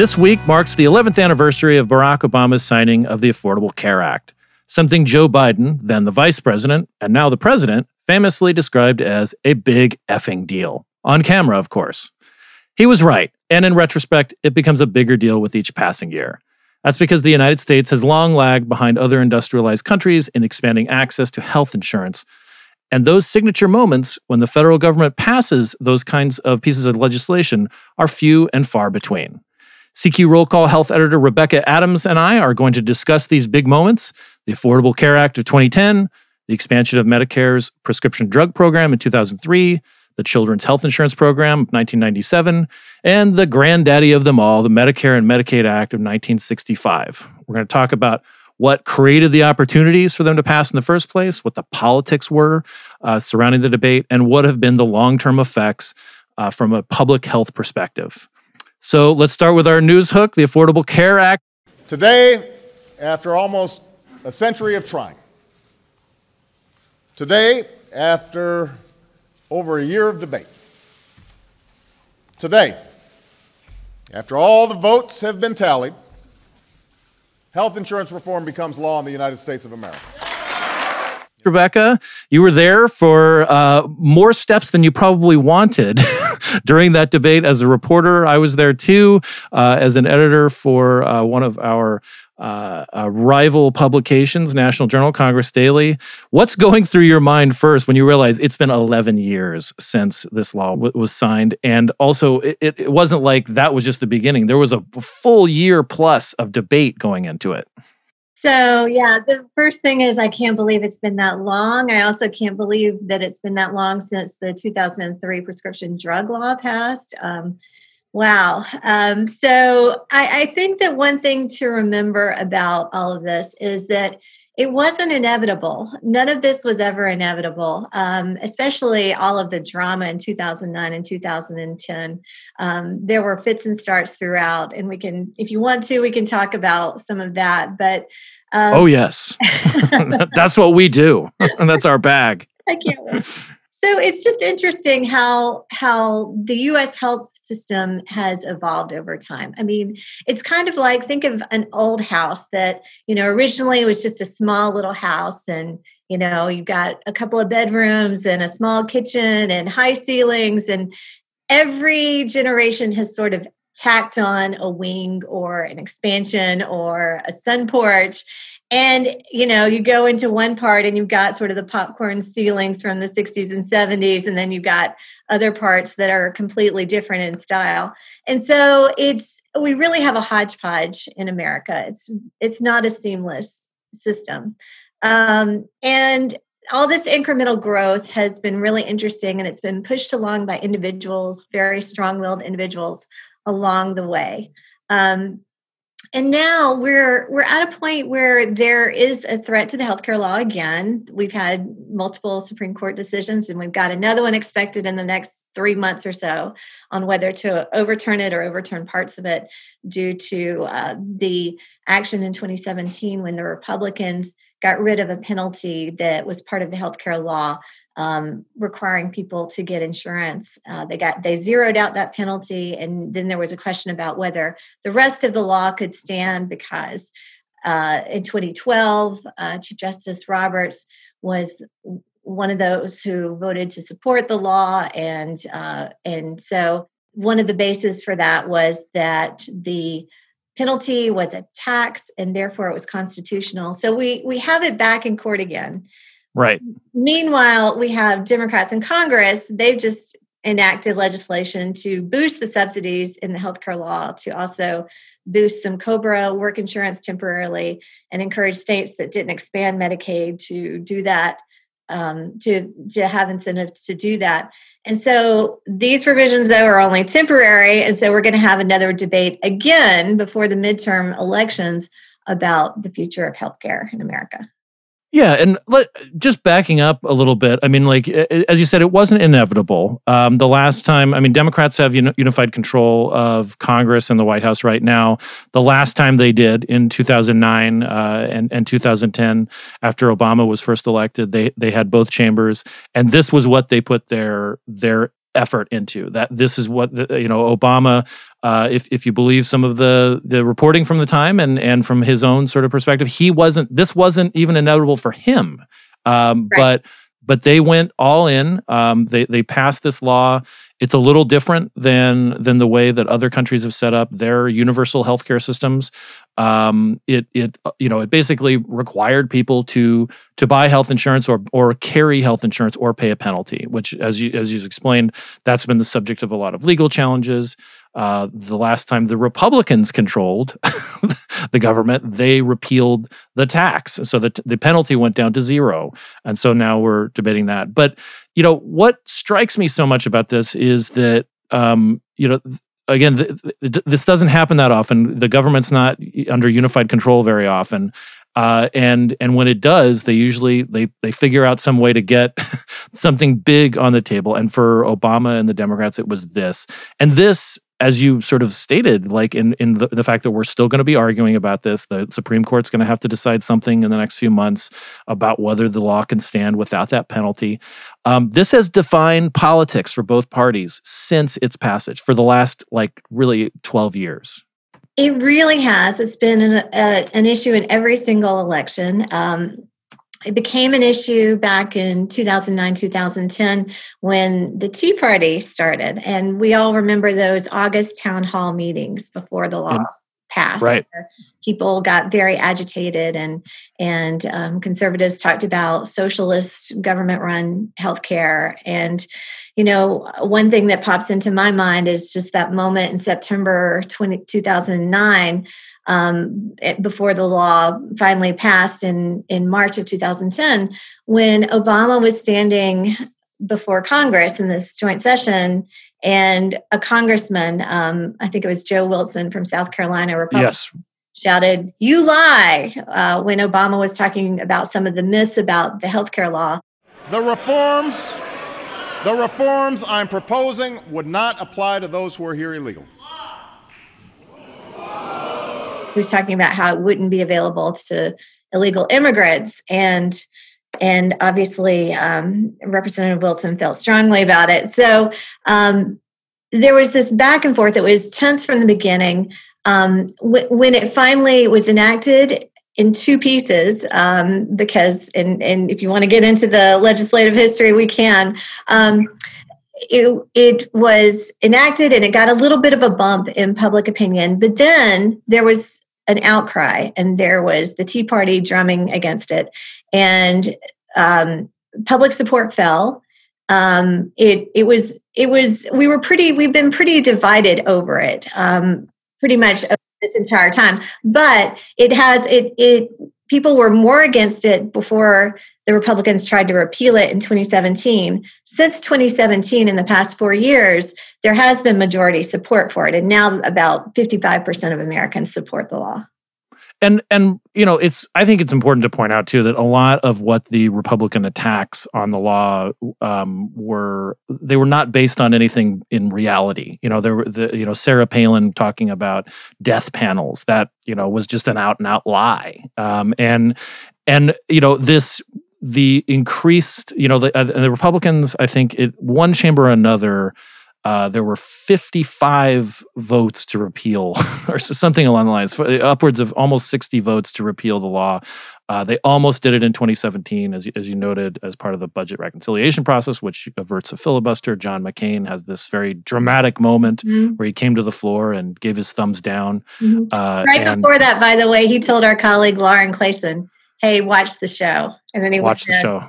This week marks the 11th anniversary of Barack Obama's signing of the Affordable Care Act, something Joe Biden, then the vice president, and now the president, famously described as a big effing deal. On camera, of course. He was right, and in retrospect, it becomes a bigger deal with each passing year. That's because the United States has long lagged behind other industrialized countries in expanding access to health insurance. And those signature moments when the federal government passes those kinds of pieces of legislation are few and far between. CQ Roll Call Health Editor Rebecca Adams and I are going to discuss these big moments the Affordable Care Act of 2010, the expansion of Medicare's prescription drug program in 2003, the Children's Health Insurance Program of 1997, and the granddaddy of them all, the Medicare and Medicaid Act of 1965. We're going to talk about what created the opportunities for them to pass in the first place, what the politics were uh, surrounding the debate, and what have been the long term effects uh, from a public health perspective. So let's start with our news hook the Affordable Care Act. Today, after almost a century of trying, today, after over a year of debate, today, after all the votes have been tallied, health insurance reform becomes law in the United States of America. Rebecca, you were there for uh, more steps than you probably wanted during that debate as a reporter. I was there too uh, as an editor for uh, one of our uh, uh, rival publications, National Journal, Congress Daily. What's going through your mind first when you realize it's been 11 years since this law w- was signed? And also, it, it wasn't like that was just the beginning. There was a full year plus of debate going into it. So, yeah, the first thing is I can't believe it's been that long. I also can't believe that it's been that long since the 2003 prescription drug law passed. Um, wow. Um, so, I, I think that one thing to remember about all of this is that it wasn't inevitable. None of this was ever inevitable, um, especially all of the drama in 2009 and 2010. Um, there were fits and starts throughout, and we can, if you want to, we can talk about some of that. But um, oh yes, that's what we do, and that's our bag. I can't wait. So it's just interesting how how the U.S. health system has evolved over time. I mean, it's kind of like think of an old house that you know originally was just a small little house, and you know you've got a couple of bedrooms and a small kitchen and high ceilings, and every generation has sort of tacked on a wing or an expansion or a sun porch and you know you go into one part and you've got sort of the popcorn ceilings from the 60s and 70s and then you've got other parts that are completely different in style. And so it's we really have a hodgepodge in america. It's it's not a seamless system. Um, and all this incremental growth has been really interesting and it's been pushed along by individuals very strong-willed individuals along the way. Um, and now we're we're at a point where there is a threat to the healthcare law again. We've had multiple Supreme Court decisions, and we've got another one expected in the next three months or so on whether to overturn it or overturn parts of it due to uh, the action in 2017 when the Republicans got rid of a penalty that was part of the healthcare law um, requiring people to get insurance. Uh, they got they zeroed out that penalty, and then there was a question about whether the rest of the law could stand because uh, in 2012, uh, Chief Justice Roberts was one of those who voted to support the law, and uh, and so one of the bases for that was that the penalty was a tax and therefore it was constitutional so we we have it back in court again Right. Meanwhile, we have Democrats in Congress. They've just enacted legislation to boost the subsidies in the healthcare law to also boost some COBRA work insurance temporarily and encourage states that didn't expand Medicaid to do that um, to to have incentives to do that. And so these provisions, though, are only temporary. And so we're going to have another debate again before the midterm elections about the future of healthcare in America. Yeah, and let, just backing up a little bit. I mean, like as you said, it wasn't inevitable. Um, the last time, I mean, Democrats have unified control of Congress and the White House right now. The last time they did in 2009 uh, and and 2010, after Obama was first elected, they they had both chambers, and this was what they put their their effort into that this is what you know obama uh, if if you believe some of the the reporting from the time and and from his own sort of perspective he wasn't this wasn't even inevitable for him um, right. but but they went all in um, they they passed this law it's a little different than than the way that other countries have set up their universal healthcare systems. Um, it it you know it basically required people to to buy health insurance or or carry health insurance or pay a penalty, which as you as you explained, that's been the subject of a lot of legal challenges. Uh, the last time the Republicans controlled the government, they repealed the tax, so the the penalty went down to zero, and so now we're debating that. But you know what strikes me so much about this is that um, you know again th- th- this doesn't happen that often. The government's not under unified control very often. Uh, and and when it does, they usually they they figure out some way to get something big on the table. And for Obama and the Democrats, it was this. And this as you sort of stated, like in in the, the fact that we're still going to be arguing about this, the Supreme Court's going to have to decide something in the next few months about whether the law can stand without that penalty. Um, this has defined politics for both parties since its passage for the last like really twelve years. It really has. It's been an, uh, an issue in every single election. Um, it became an issue back in 2009 2010 when the tea party started and we all remember those august town hall meetings before the law passed right. people got very agitated and and um, conservatives talked about socialist government run healthcare. And you know one thing that pops into my mind is just that moment in september 20, 2009 um, before the law finally passed in, in March of 2010, when Obama was standing before Congress in this joint session, and a congressman, um, I think it was Joe Wilson from South Carolina, Republican, yes. shouted, You lie, uh, when Obama was talking about some of the myths about the healthcare law. The reforms, the reforms I'm proposing would not apply to those who are here illegal who's talking about how it wouldn't be available to illegal immigrants. And and obviously um, representative wilson felt strongly about it. So um, there was this back and forth that was tense from the beginning. Um, w- when it finally was enacted in two pieces um, because and, and if you want to get into the legislative history we can. Um, it, it was enacted and it got a little bit of a bump in public opinion, but then there was an outcry and there was the Tea Party drumming against it. And um, public support fell. Um, it it was it was we were pretty we've been pretty divided over it um, pretty much this entire time. But it has it it people were more against it before the Republicans tried to repeal it in 2017. Since 2017, in the past four years, there has been majority support for it. And now about 55% of Americans support the law. And and you know it's I think it's important to point out too that a lot of what the Republican attacks on the law um, were they were not based on anything in reality. You know there were the you know Sarah Palin talking about death panels that you know was just an out and out lie. Um, and and you know this the increased, you know, the, uh, the Republicans, I think, it one chamber or another, uh, there were 55 votes to repeal, or something along the lines, upwards of almost 60 votes to repeal the law. Uh, they almost did it in 2017, as, as you noted, as part of the budget reconciliation process, which averts a filibuster. John McCain has this very dramatic moment mm-hmm. where he came to the floor and gave his thumbs down. Mm-hmm. Uh, right and, before that, by the way, he told our colleague Lauren Clason, hey, watch the show. And then he watched the show.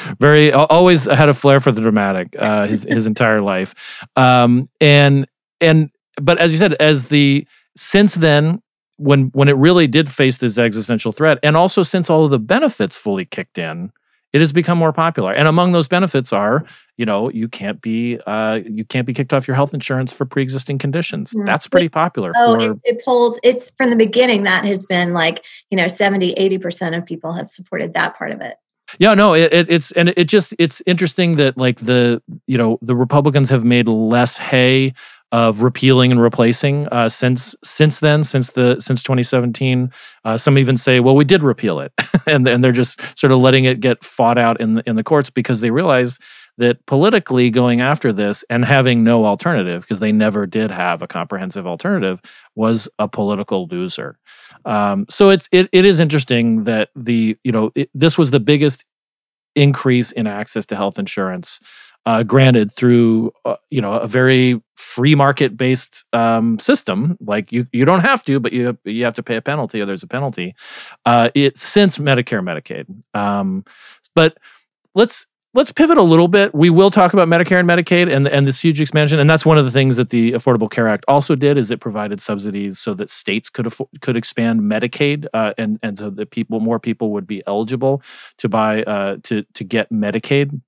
Very always had a flair for the dramatic uh, his his entire life. Um, and and but as you said, as the since then when when it really did face this existential threat, and also since all of the benefits fully kicked in, it has become more popular. And among those benefits are, you know, you can't be uh, you can't be kicked off your health insurance for pre-existing conditions. Mm-hmm. That's pretty popular. Oh, for, it, it pulls. It's from the beginning that has been like you know 70, 80 percent of people have supported that part of it. Yeah, no, it, it, it's and it just it's interesting that like the you know the Republicans have made less hay of repealing and replacing uh, since since then, since the since 2017. Uh, some even say, well, we did repeal it, and and they're just sort of letting it get fought out in the, in the courts because they realize that politically going after this and having no alternative because they never did have a comprehensive alternative was a political loser. Um, so it's it, it is interesting that the you know it, this was the biggest increase in access to health insurance uh, granted through uh, you know a very free market based um, system like you you don't have to but you you have to pay a penalty or there's a penalty uh, it's since medicare medicaid. Um, but let's let's pivot a little bit. We will talk about medicare and medicaid and and this huge expansion and that's one of the things that the affordable care act also did is it provided subsidies so that states could afford, could expand medicaid uh, and and so that people more people would be eligible to buy uh, to to get medicaid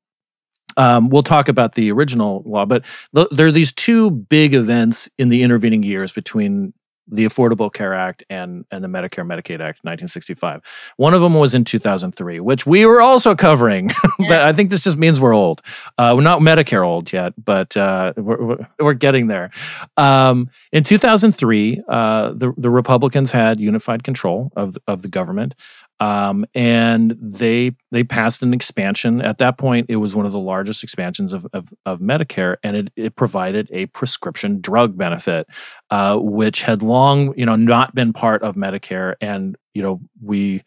um, we'll talk about the original law, but th- there are these two big events in the intervening years between the Affordable Care Act and and the Medicare Medicaid Act 1965. One of them was in 2003, which we were also covering. Yeah. I think this just means we're old. Uh, we're not Medicare old yet, but uh, we're, we're getting there. Um, in 2003, uh, the the Republicans had unified control of of the government. Um, and they they passed an expansion. At that point, it was one of the largest expansions of of, of Medicare, and it, it provided a prescription drug benefit, uh, which had long you know not been part of Medicare. And you know we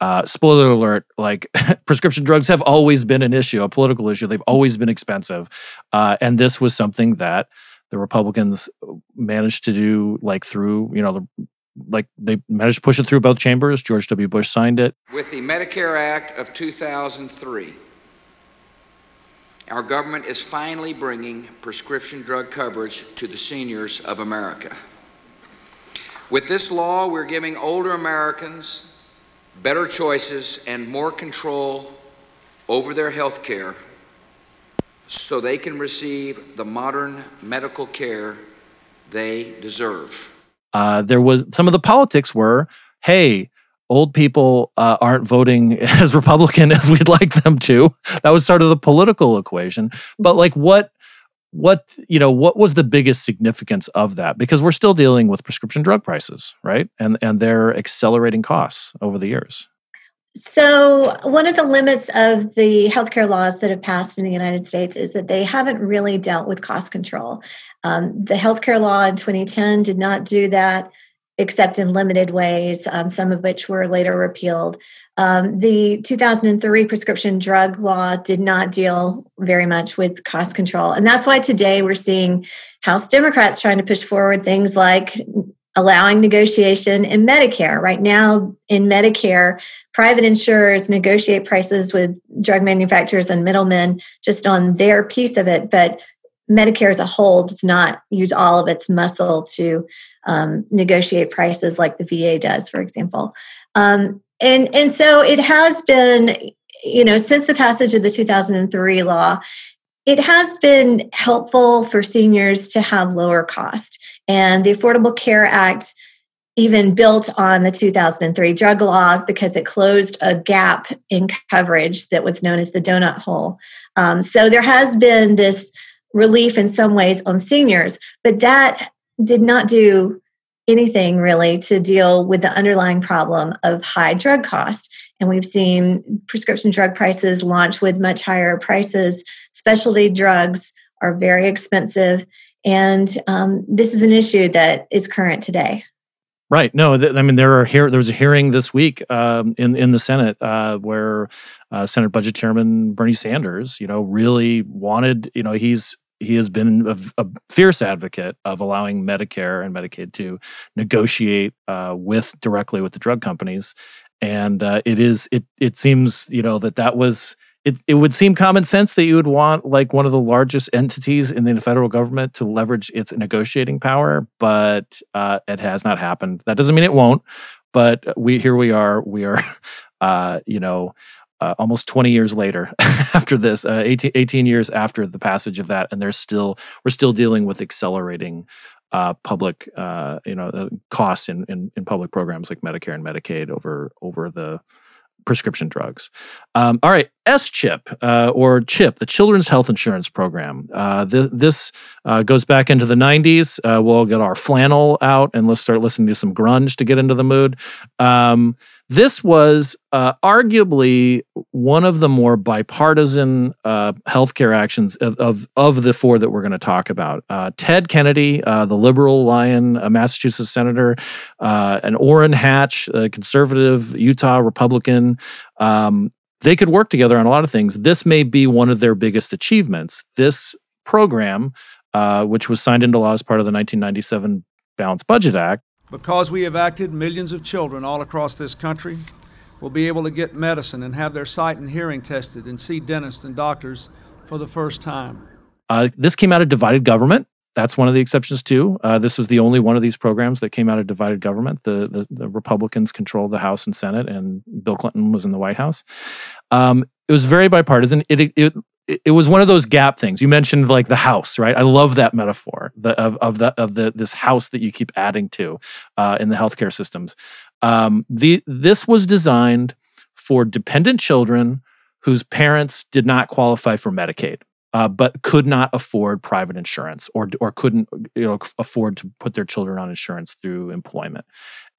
uh, spoiler alert like prescription drugs have always been an issue a political issue they've always been expensive uh, and this was something that the republicans managed to do like through you know the like they managed to push it through both chambers. George W. Bush signed it. With the Medicare Act of 2003, our government is finally bringing prescription drug coverage to the seniors of America. With this law, we're giving older Americans better choices and more control over their health care so they can receive the modern medical care they deserve. Uh, there was some of the politics were, hey, old people uh, aren't voting as Republican as we'd like them to. That was sort of the political equation. But like, what, what you know, what was the biggest significance of that? Because we're still dealing with prescription drug prices, right? And and they're accelerating costs over the years. So, one of the limits of the healthcare laws that have passed in the United States is that they haven't really dealt with cost control. Um, the healthcare law in 2010 did not do that, except in limited ways, um, some of which were later repealed. Um, the 2003 prescription drug law did not deal very much with cost control. And that's why today we're seeing House Democrats trying to push forward things like allowing negotiation in Medicare. Right now, in Medicare, private insurers negotiate prices with drug manufacturers and middlemen just on their piece of it, but Medicare as a whole does not use all of its muscle to um, negotiate prices like the VA does, for example. Um, and and so it has been, you know, since the passage of the 2003 law, it has been helpful for seniors to have lower cost. And the Affordable Care Act even built on the 2003 drug law because it closed a gap in coverage that was known as the donut hole. Um, so there has been this relief in some ways on seniors, but that did not do anything really to deal with the underlying problem of high drug cost. And we've seen prescription drug prices launch with much higher prices. Specialty drugs are very expensive. And um, this is an issue that is current today. Right. No, th- I mean there are here. There was a hearing this week um, in in the Senate uh, where uh, Senate Budget Chairman Bernie Sanders, you know, really wanted. You know, he's he has been a, a fierce advocate of allowing Medicare and Medicaid to negotiate uh, with directly with the drug companies, and uh, it is it it seems you know that that was it, it would seem common sense that you would want like one of the largest entities in the federal government to leverage its negotiating power, but uh, it has not happened. That doesn't mean it won't, but we here we are. We are, uh, you know, uh, almost 20 years later after this, uh, 18, 18, years after the passage of that, and there's still we're still dealing with accelerating uh, public uh, you know costs in, in in public programs like Medicare and Medicaid over over the prescription drugs. Um, all right, SCHIP uh, or CHIP, the Children's Health Insurance Program. Uh, this, this uh, goes back into the 90s. Uh, we'll get our flannel out and let's start listening to some grunge to get into the mood. Um, this was uh, arguably one of the more bipartisan uh, healthcare actions of, of, of, the four that we're going to talk about. Ted Kennedy, the liberal lion, a Massachusetts senator, and Orrin Hatch, a conservative Utah Republican, um, they could work together on a lot of things. This may be one of their biggest achievements. This program, uh, which was signed into law as part of the 1997 Balanced Budget Act. Because we have acted, millions of children all across this country will be able to get medicine and have their sight and hearing tested and see dentists and doctors for the first time. Uh, this came out of divided government. That's one of the exceptions too. Uh, this was the only one of these programs that came out of divided government. The, the, the Republicans controlled the House and Senate, and Bill Clinton was in the White House. Um, it was very bipartisan. It, it it was one of those gap things. You mentioned like the house, right? I love that metaphor the, of of the of the this house that you keep adding to uh, in the healthcare systems. Um, the this was designed for dependent children whose parents did not qualify for Medicaid uh, but could not afford private insurance or or couldn't you know afford to put their children on insurance through employment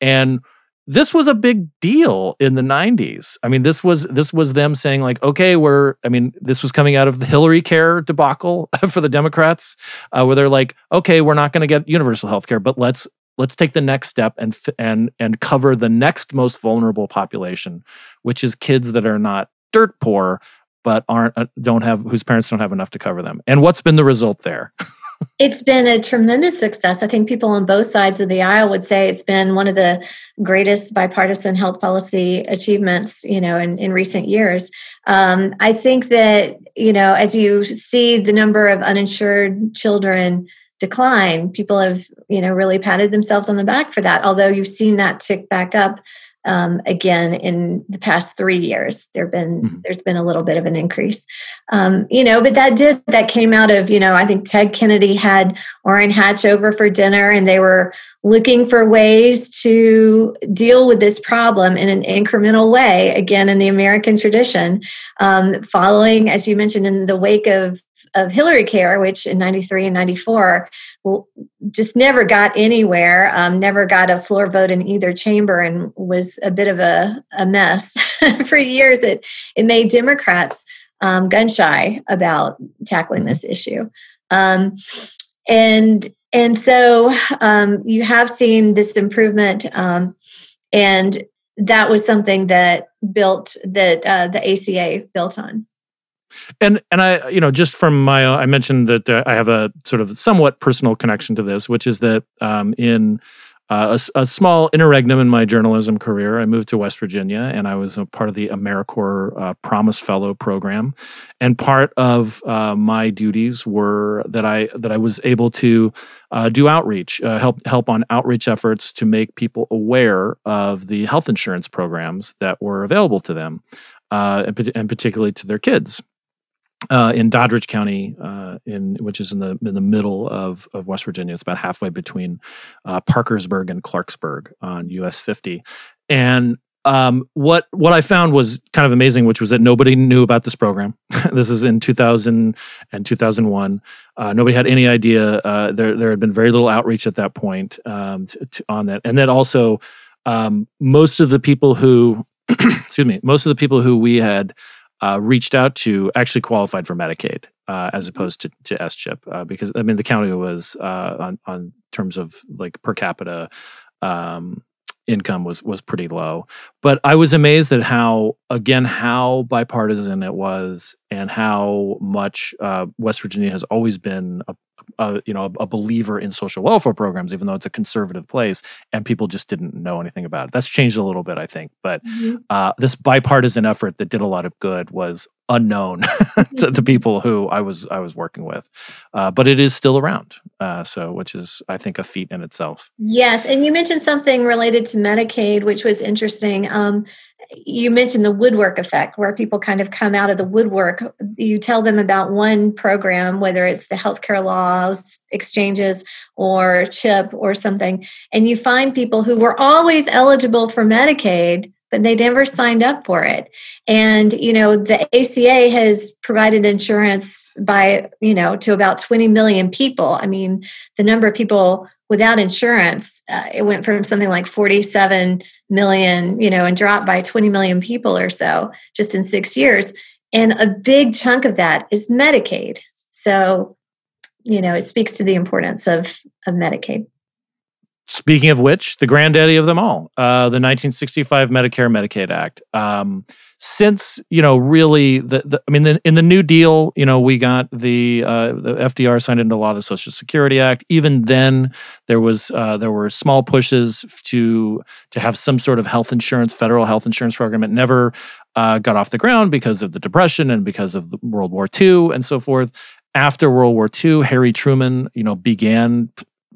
and this was a big deal in the 90s i mean this was this was them saying like okay we're i mean this was coming out of the hillary care debacle for the democrats uh, where they're like okay we're not going to get universal health care but let's let's take the next step and and and cover the next most vulnerable population which is kids that are not dirt poor but aren't uh, don't have whose parents don't have enough to cover them. And what's been the result there? it's been a tremendous success. I think people on both sides of the aisle would say it's been one of the greatest bipartisan health policy achievements, you know, in, in recent years. Um, I think that, you know, as you see the number of uninsured children decline, people have, you know, really patted themselves on the back for that. Although you've seen that tick back up um, again in the past three years there been mm-hmm. there's been a little bit of an increase um, you know but that did that came out of you know i think ted kennedy had orrin hatch over for dinner and they were looking for ways to deal with this problem in an incremental way again in the american tradition um, following as you mentioned in the wake of of Hillary Care, which in 93 and 94 just never got anywhere, um, never got a floor vote in either chamber, and was a bit of a, a mess for years. It, it made Democrats um, gun shy about tackling mm-hmm. this issue. Um, and and so um, you have seen this improvement, um, and that was something that built that uh, the ACA built on. And and I you know just from my I mentioned that uh, I have a sort of somewhat personal connection to this, which is that um, in uh, a, a, small interregnum in my journalism career, I moved to West Virginia, and I was a part of the AmeriCorps uh, Promise Fellow program. And part of uh, my duties were that I that I was able to uh, do outreach, uh, help help on outreach efforts to make people aware of the health insurance programs that were available to them, uh, and, and particularly to their kids uh, in Doddridge County, uh, in which is in the in the middle of, of West Virginia. It's about halfway between uh, Parkersburg and Clarksburg on US 50. And um, what what I found was kind of amazing, which was that nobody knew about this program. this is in 2000 and 2001. Uh, nobody had any idea. Uh, there there had been very little outreach at that point um, to, to, on that, and then also um, most of the people who excuse me, most of the people who we had uh, reached out to actually qualified for Medicaid uh, as mm-hmm. opposed to, to SCHIP uh, because I mean the county was uh, on on terms of like per capita um, income was was pretty low. But I was amazed at how again how bipartisan it was and how much uh, West Virginia has always been a, a, you know a, believer in social welfare programs, even though it's a conservative place, and people just didn't know anything about it. That's changed a little bit, I think. But mm-hmm. uh, this bipartisan effort that did a lot of good was unknown to the people who I was I was working with, uh, but it is still around. Uh, so, which is I think a feat in itself. Yes, and you mentioned something related to Medicaid, which was interesting. Um, you mentioned the woodwork effect, where people kind of come out of the woodwork. You tell them about one program, whether it's the healthcare laws, exchanges, or CHIP or something, and you find people who were always eligible for Medicaid but they never signed up for it. And, you know, the ACA has provided insurance by, you know, to about 20 million people. I mean, the number of people without insurance, uh, it went from something like 47 million, you know, and dropped by 20 million people or so just in six years. And a big chunk of that is Medicaid. So, you know, it speaks to the importance of, of Medicaid. Speaking of which, the granddaddy of them all, uh, the 1965 Medicare Medicaid Act. Um, since you know, really, the, the I mean, the, in the New Deal, you know, we got the uh, the FDR signed into law the Social Security Act. Even then, there was uh, there were small pushes to to have some sort of health insurance, federal health insurance program. It never uh, got off the ground because of the Depression and because of World War II and so forth after World War II, Harry Truman, you know, began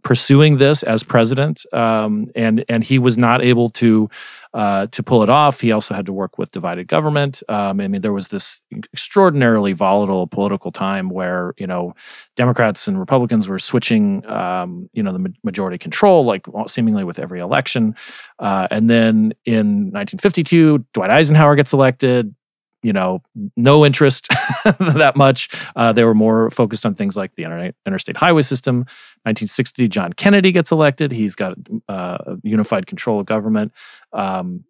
pursuing this as president, um, and and he was not able to uh, to pull it off. He also had to work with divided government. Um, I mean, there was this extraordinarily volatile political time where you know Democrats and Republicans were switching, um, you know, the majority control like seemingly with every election. Uh, and then in 1952, Dwight Eisenhower gets elected you know, no interest that much. Uh, they were more focused on things like the inter- interstate highway system. 1960, John Kennedy gets elected. He's got uh, unified control of government. Um,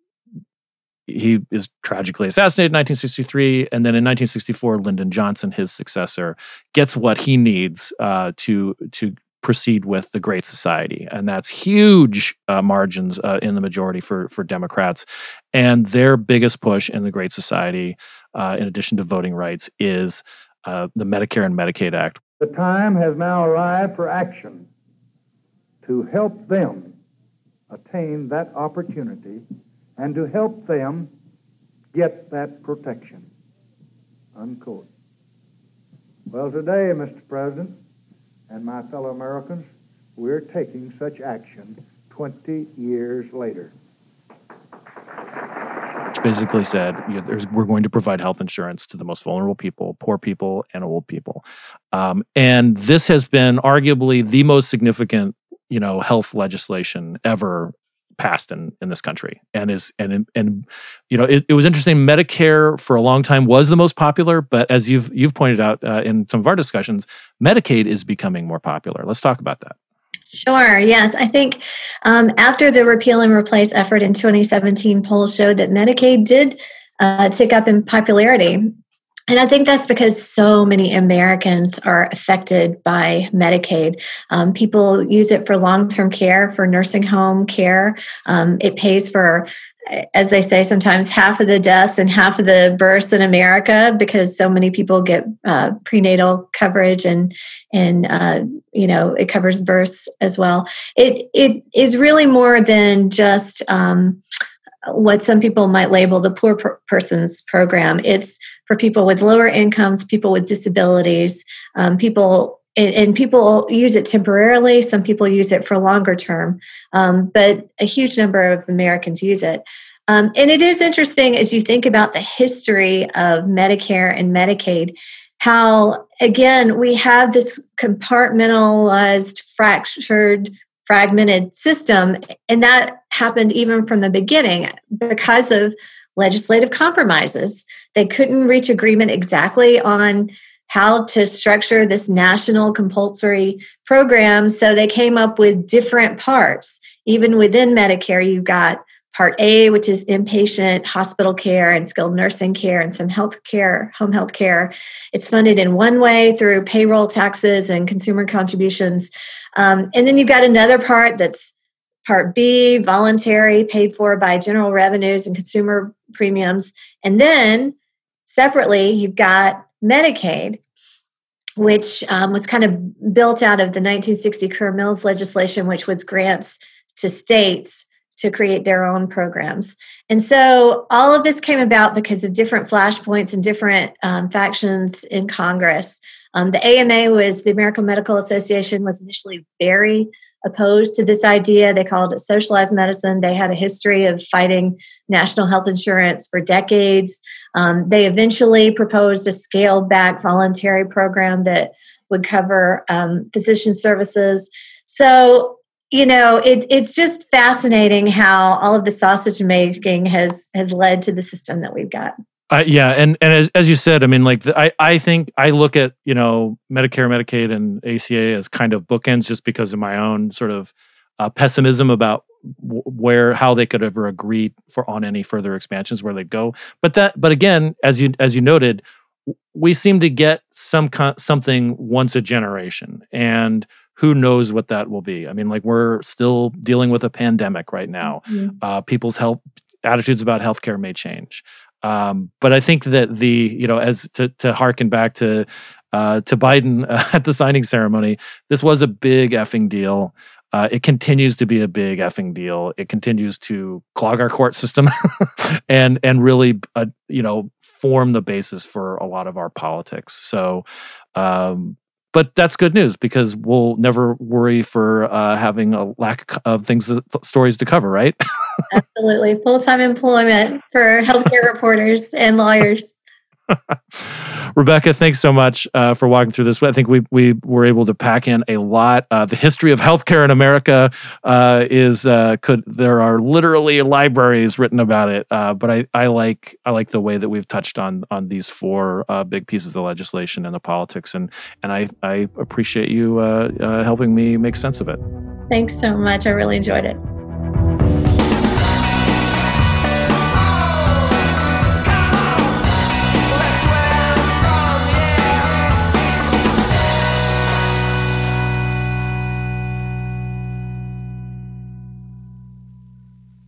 he is tragically assassinated in 1963, and then in 1964, Lyndon Johnson, his successor, gets what he needs uh, to to proceed with the Great Society, and that's huge uh, margins uh, in the majority for for Democrats. And their biggest push in the Great Society, uh, in addition to voting rights, is uh, the Medicare and Medicaid Act. The time has now arrived for action to help them attain that opportunity and to help them get that protection. Unquote. Well, today, Mr. President, and my fellow Americans, we're taking such action 20 years later. Which basically said you know, we're going to provide health insurance to the most vulnerable people, poor people, and old people. Um, and this has been arguably the most significant, you know, health legislation ever passed in in this country and is and and you know it, it was interesting medicare for a long time was the most popular but as you've you've pointed out uh, in some of our discussions medicaid is becoming more popular let's talk about that Sure. Yes, I think um, after the repeal and replace effort in 2017, polls showed that Medicaid did uh, tick up in popularity. And I think that's because so many Americans are affected by Medicaid. Um, people use it for long term care, for nursing home care. Um, it pays for, as they say sometimes, half of the deaths and half of the births in America because so many people get uh, prenatal coverage and and uh, you know it covers births as well. It it is really more than just. Um, what some people might label the poor per- person's program. It's for people with lower incomes, people with disabilities, um, people, and, people use it temporarily. Some people use it for longer term, um, but a huge number of Americans use it. Um, and it is interesting as you think about the history of Medicare and Medicaid, how, again, we have this compartmentalized, fractured fragmented system. And that happened even from the beginning because of legislative compromises. They couldn't reach agreement exactly on how to structure this national compulsory program. So they came up with different parts. Even within Medicare, you've got Part A, which is inpatient hospital care and skilled nursing care and some health care, home health care. It's funded in one way through payroll taxes and consumer contributions. Um, and then you've got another part that's Part B, voluntary, paid for by general revenues and consumer premiums. And then separately, you've got Medicaid, which um, was kind of built out of the 1960 Kerr-Mills legislation, which was grants to states to create their own programs. And so all of this came about because of different flashpoints and different um, factions in Congress. Um, the AMA was the American Medical Association was initially very opposed to this idea. They called it socialized medicine. They had a history of fighting national health insurance for decades. Um, they eventually proposed a scaled back voluntary program that would cover um, physician services. So, you know, it, it's just fascinating how all of the sausage making has has led to the system that we've got. Uh, yeah, and and as, as you said, I mean, like the, I I think I look at you know Medicare, Medicaid, and ACA as kind of bookends, just because of my own sort of uh, pessimism about w- where how they could ever agree for on any further expansions where they go. But that, but again, as you as you noted, we seem to get some something once a generation, and who knows what that will be. I mean, like we're still dealing with a pandemic right now. Mm-hmm. Uh, people's health attitudes about healthcare may change. Um, but I think that the you know as to to harken back to uh, to Biden uh, at the signing ceremony, this was a big effing deal. Uh, it continues to be a big effing deal. It continues to clog our court system and and really uh, you know form the basis for a lot of our politics. So um, but that's good news because we'll never worry for uh, having a lack of things, stories to cover, right? Absolutely, full time employment for healthcare reporters and lawyers. Rebecca, thanks so much uh, for walking through this. I think we we were able to pack in a lot. Uh, the history of healthcare in America uh, is uh, could there are literally libraries written about it. Uh, but I, I like I like the way that we've touched on on these four uh, big pieces of legislation and the politics, and and I I appreciate you helping me make sense of it. Thanks so much. I really enjoyed it.